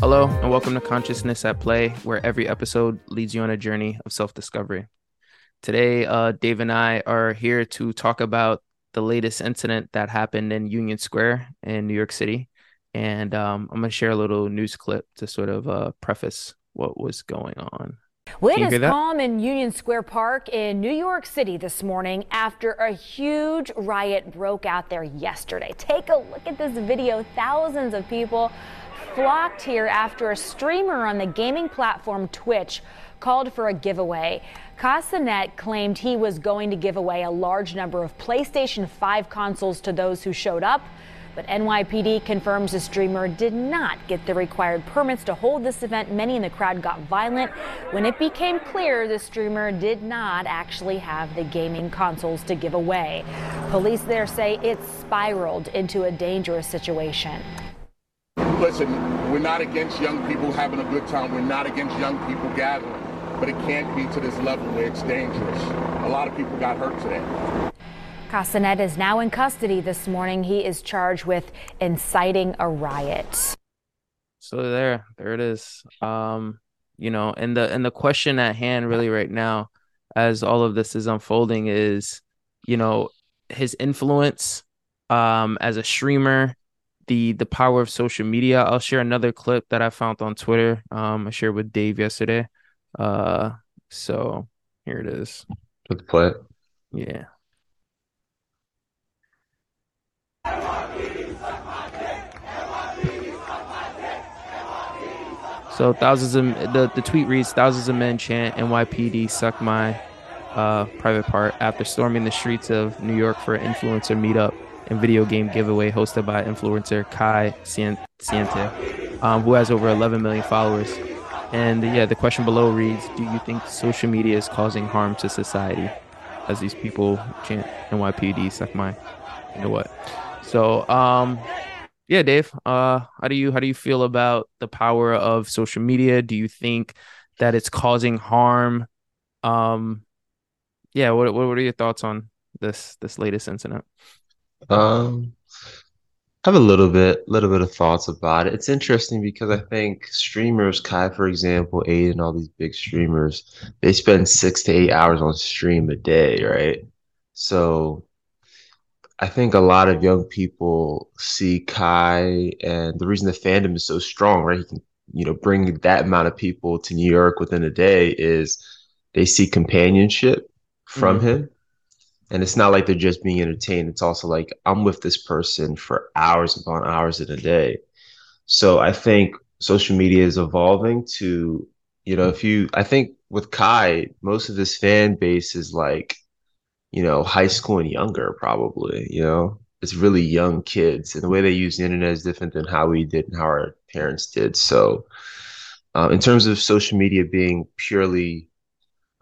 Hello, and welcome to Consciousness at Play, where every episode leads you on a journey of self discovery. Today, uh, Dave and I are here to talk about the latest incident that happened in Union Square in New York City. And um, I'm going to share a little news clip to sort of uh, preface what was going on. Is calm in Union Square Park in New York City this morning after a huge riot broke out there yesterday. Take a look at this video. Thousands of people flocked here after a streamer on the gaming platform Twitch called for a giveaway. Kai Cenat claimed he was going to give away a large number of PlayStation 5 consoles to those who showed up. But NYPD confirms the streamer did not get the required permits to hold this event. Many in the crowd got violent when it became clear the streamer did not actually have the gaming consoles to give away. Police there say it spiraled into a dangerous situation. Listen, we're not against young people having a good time. We're not against young people gathering. But it can't be to this level where it's dangerous. A lot of people got hurt today. Kai Cenat is now in custody this morning. He is charged with inciting a riot. So there, there it is. Um, you know, and the and the question at hand really right now, as all of this is unfolding, is you know his influence um as a streamer, the the power of social media. I'll share another clip that I found on Twitter. Um, I shared with Dave yesterday. Uh, so here it is. Let's play it. Yeah. So thousands of the, the tweet reads thousands of men chant NYPD suck my uh, private part after storming the streets of New York for an influencer meetup and video game giveaway hosted by influencer Kai Cenat, um, who has over 11 million followers. And yeah, the question below reads Do you think social media is causing harm to society? As these people chant NYPD suck my, you know what? So, um, yeah, Dave, uh, how do you how do you feel about the power of social media? Do you think that it's causing harm? Um, yeah, what what are your thoughts on this this latest incident? Um, I have a little bit, little bit of thoughts about it. It's interesting because I think streamers, Kai, for example, Adin, and all these big streamers, they spend six to eight hours on stream a day, right? So I think a lot of young people see Kai, and the reason the fandom is so strong, right? He can, you know, bring that amount of people to New York within a day is they see companionship from mm-hmm. him. And it's not like they're just being entertained. It's also like I'm with this person for hours upon hours in a day. So I think social media is evolving to, you know, if you, I think with Kai, most of his fan base is like you know, high school and younger, probably, you know, it's really young kids. And the way they use the internet is different than how we did and how our parents did. So, uh, in terms of social media being purely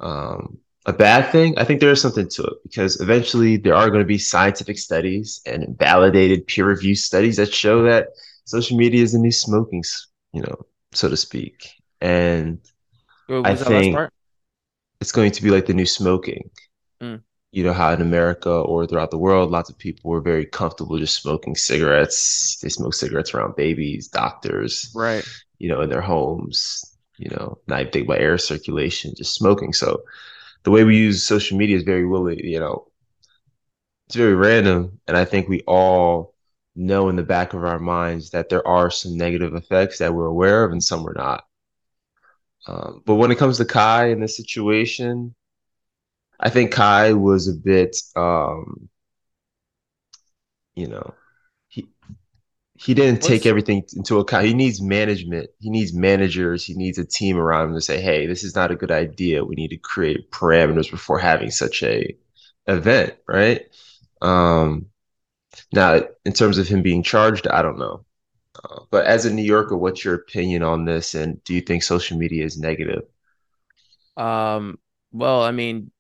um, a bad thing, I think there is something to it because eventually there are going to be scientific studies and validated peer reviewed studies that show that social media is the new smoking, you know, so to speak. And I think it's going to be like the new smoking. Mm you know how in America or throughout the world, lots of people were very comfortable just smoking cigarettes. They smoke cigarettes around babies, doctors, right? You know, in their homes. You know, not even think about air circulation, just smoking. So, the way we use social media is very willy. You know, it's very random, and I think we all know in the back of our minds that there are some negative effects that we're aware of, and some we're not. Um, but when it comes to Kai in this situation, I think Kai was a bit, um, you know, he didn't What's, take everything into account. He needs management. He needs managers. He needs a team around him to say, "Hey, this is not a good idea. We need to create parameters before having such a event." Right? Um, now, in terms of him being charged, I don't know. Uh, but as a New Yorker, what's your opinion on this? And do you think social media is negative? Um. Well, I mean,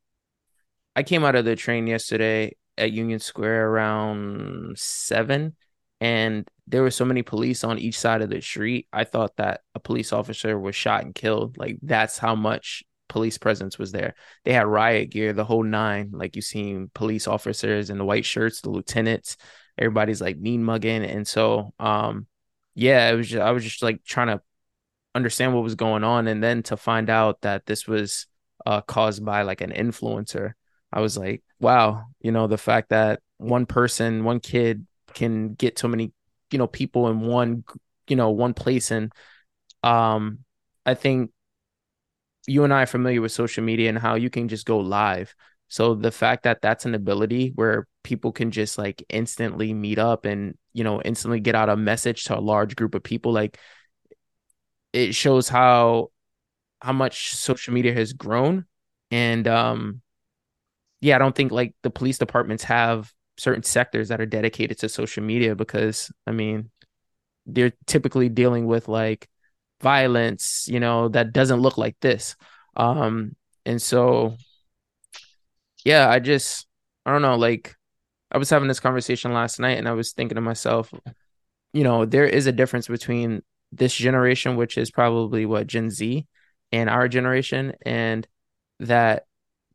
I came out of the train yesterday at Union Square around seven, and there were so many police on each side of the street. I thought that a police officer was shot and killed. Like that's how much police presence was there. They had riot gear, the whole nine. Like you seen police officers in the white shirts, the lieutenants. Everybody's like mean mugging, and so um, yeah, it was. Just, I was just like trying to understand what was going on and then to find out that this was uh, caused by like an influencer i was like wow you know the fact that one person one kid can get so many you know people in one you know one place. And um i think you and i are familiar with social media and how you can just go live. So the fact that that's an ability where people can just like instantly meet up and you know instantly get out a message to a large group of people like it shows how how much social media has grown. And um yeah i don't think like the police departments have certain sectors that are dedicated to social media because i mean they're typically dealing with like violence you know that doesn't look like this. Um and so yeah i just i don't know like i was having this conversation last night and i was thinking to myself you know there is a difference between this generation, which is probably what Gen Z and our generation, and that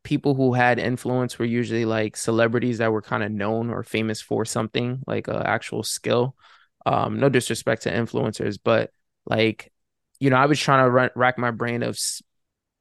people who had influence were usually like celebrities that were kind of known or famous for something like an actual skill. Um, no disrespect to influencers, but like, you know, I was trying to run, rack my brain of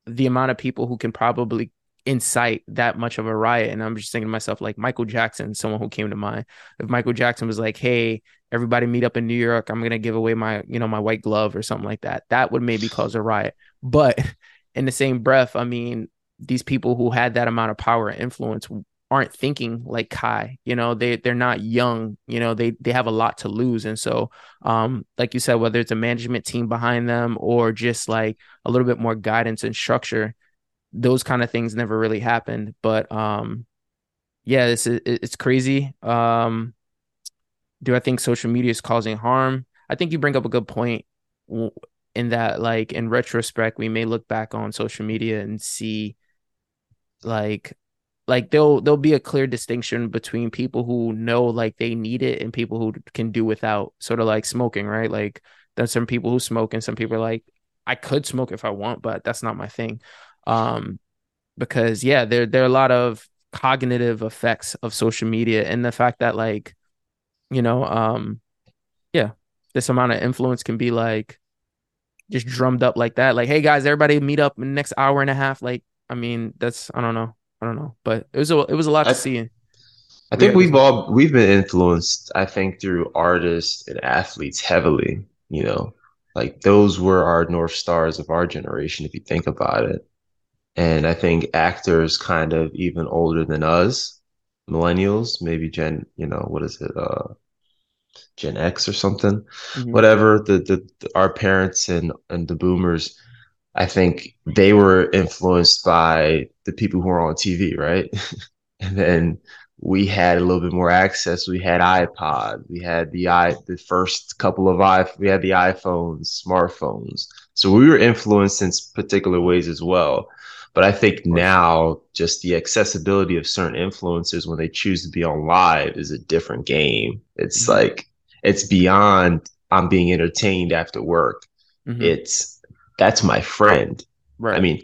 the amount of people who can probably incite that much of a riot. And I'm just thinking to myself, like Michael Jackson, someone who came to mind. If Michael Jackson was like, "Hey, everybody meet up in New York. I'm gonna give away my, you know, my white glove or something like that. That would maybe cause a riot. But in the same breath, I mean, these people who had that amount of power and influence aren't thinking like Kai. You know, they they're not young. You know, they they have a lot to lose, and so, um, like you said, whether it's a management team behind them or just like a little bit more guidance and structure, those kind of things never really happened. But um, yeah, it's it's crazy. Um, do I think social media is causing harm? I think you bring up a good point in that, like, in retrospect, we may look back on social media and see, like, like there'll there'll be a clear distinction between people who know like they need it and people who can do without sort of like smoking right? Like there's some people who smoke and some people are like i could smoke if i want but that's not my thing. Um because yeah there there are a lot of cognitive effects of social media and the fact that like you know um yeah this amount of influence can be like just drummed up like that. Like hey guys everybody meet up in the next hour and a half like i mean that's i don't know. I don't know. But it was a it was a lot I, to see i think we've all we've been influenced i think through artists and athletes heavily you know? Like those were our north stars of our generation if you think about it. And i think actors kind of even older than us millennials, maybe Gen, you know, what is it, uh, Gen X or something, mm-hmm. whatever. The, the, the our parents and and the boomers, I think they were influenced by the people who were on TV, right? and then we had a little bit more access. We had iPod, we had the i the first couple of i we had the iPhones, smartphones. So we were influenced in particular ways as well. But I think now just the accessibility of certain influencers when they choose to be on live is a different game. It's mm-hmm. like it's beyond I'm being entertained after work. Mm-hmm. It's that's my friend. Right. I mean,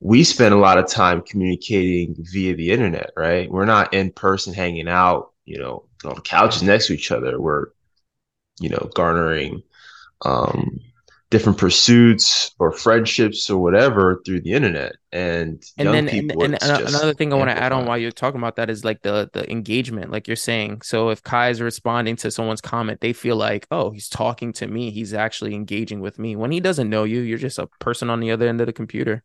we spend a lot of time communicating via the internet, right? We're not in person hanging out, you know, on couches next to each other. We're, you know, garnering um, different pursuits or friendships or whatever through the internet. And and then and, and another thing i want to add on while you're talking about that is like the the engagement like you're saying. So if kai is responding to someone's comment they feel like oh he's talking to me. He's actually engaging with me. When he doesn't know you you're just a person on the other end of the computer.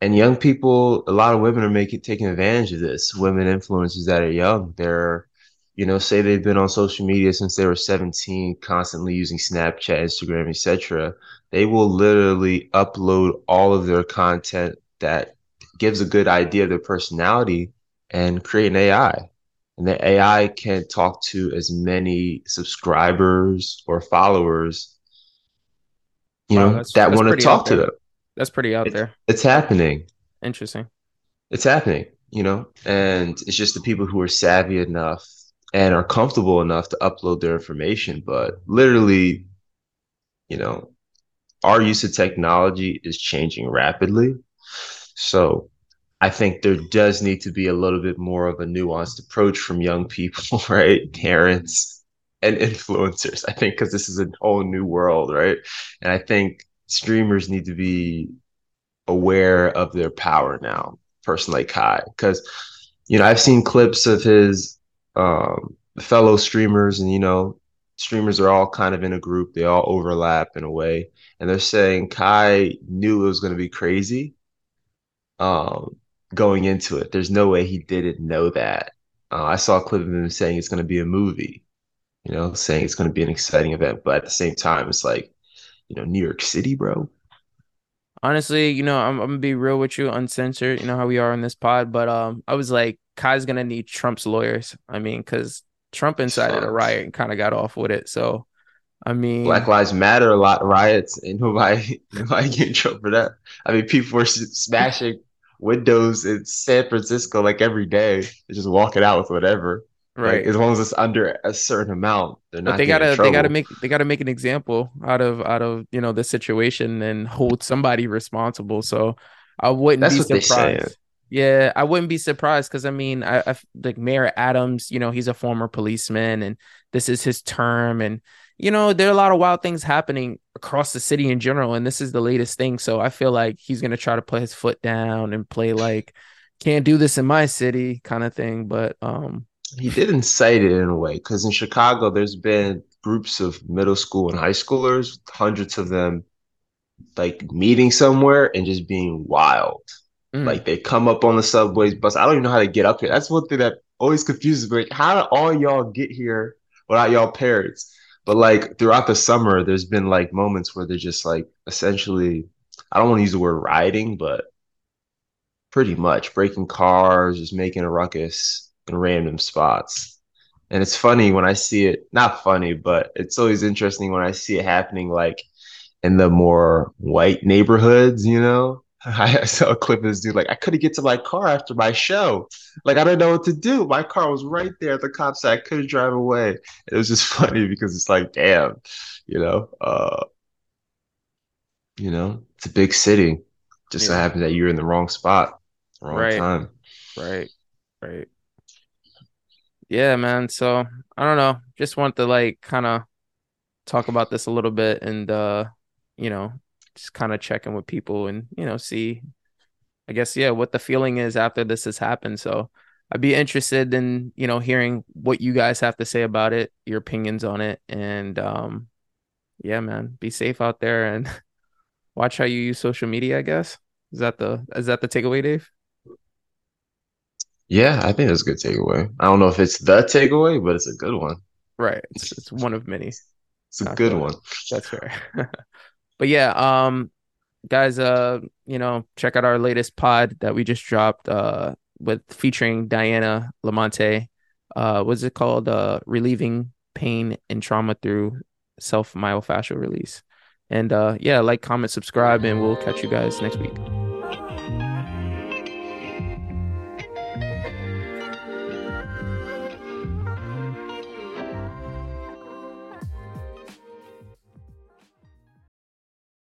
And young people a lot of women are making taking advantage of this. Women influencers that are young they're you know, say they've been on social media since they were 17, constantly using Snapchat, Instagram, etc., they will literally upload all of their content that gives a good idea of their personality and create an AI. And the AI can talk to as many subscribers or followers, you wow, know, that want to talk to them. That's pretty out there. It's happening. Interesting. It's happening, you know, and it's just the people who are savvy enough and are comfortable enough to upload their information. But literally, you know, our use of technology is changing rapidly. So I think there does need to be a little bit more of a nuanced approach from young people, right? Parents and influencers. I think because this is a whole new world, right? And I think streamers need to be aware of their power now. Person like Kai, because you know I've seen clips of his um, fellow streamers, and you know streamers are all kind of in a group. They all overlap in a way, and they're saying Kai knew it was going to be crazy. Um, going into it, there's no way he didn't know that. Uh, I saw a clip of him saying it's going to be a movie, you know, saying it's going to be an exciting event, but at the same time, it's like, you know, New York City, bro. Honestly, you know, I'm, I'm gonna be real with you, uncensored. You know how we are on this pod, but um, I was like, Kai's gonna need Trump's lawyers. I mean, because Trump incited a riot and kind of got off with it. So, I mean, Black Lives Matter, a lot riots, and nobody nobody get in trouble for that. I mean, people were smashing windows in San Francisco like every day. Just walking out with whatever. Right. Like, as long as it's under a certain amount, they're not. But they gotta they gotta make they gotta make an example out of out of you know the situation and hold somebody responsible. So I wouldn't That's be surprised. Yeah, I wouldn't be surprised because I mean, I, I like Mayor Adams. You know, he's a former policeman, and this is his term, and you know, there are a lot of wild things happening across the city in general, and this is the latest thing. So I feel like he's gonna try to put his foot down and play like can't do this in my city kind of thing. But um he did incite it in a way because in Chicago there's been groups of middle school and high schoolers, hundreds of them like meeting somewhere and just being wild. Mm. Like they come up on the subways, bus. I don't even know how to get up here. That's one thing that always confuses me. Like, how did all y'all get here without y'all parents? But like throughout the summer, there's been like moments where they're just like essentially, I don't want to use the word riding, but pretty much breaking cars, just making a ruckus in random spots. And it's funny when I see it, not funny, but it's always interesting when I see it happening like in the more white neighborhoods, you know? I saw a clip of this dude like I couldn't get to my car after my show. Like I didn't know what to do. My car was right there. at The cop said I couldn't drive away. It was just funny because it's like, damn, you know, uh, you know, it's a big city. Just yeah. so happens that you're in the wrong spot, wrong right. time. Right. Right. Yeah, man. So I don't know. Just want to like kind of talk about this a little bit and uh, you know, just kind of checking with people and you know see i guess yeah what the feeling is after this has happened so i'd be interested in you know hearing what you guys have to say about it your opinions on it and um yeah man be safe out there and watch how you use social media i guess is that the is that the takeaway dave yeah i think that's a good takeaway i don't know if it's the takeaway but it's a good one right it's, it's one of many it's a good one that's fair but yeah, um, guys, uh, you know, check out our latest pod that we just dropped, uh, with featuring Diana Lamonte. Uh, what's it called? Uh, relieving pain and trauma through self myofascial release. And uh, yeah, like, comment, subscribe, and we'll catch you guys next week.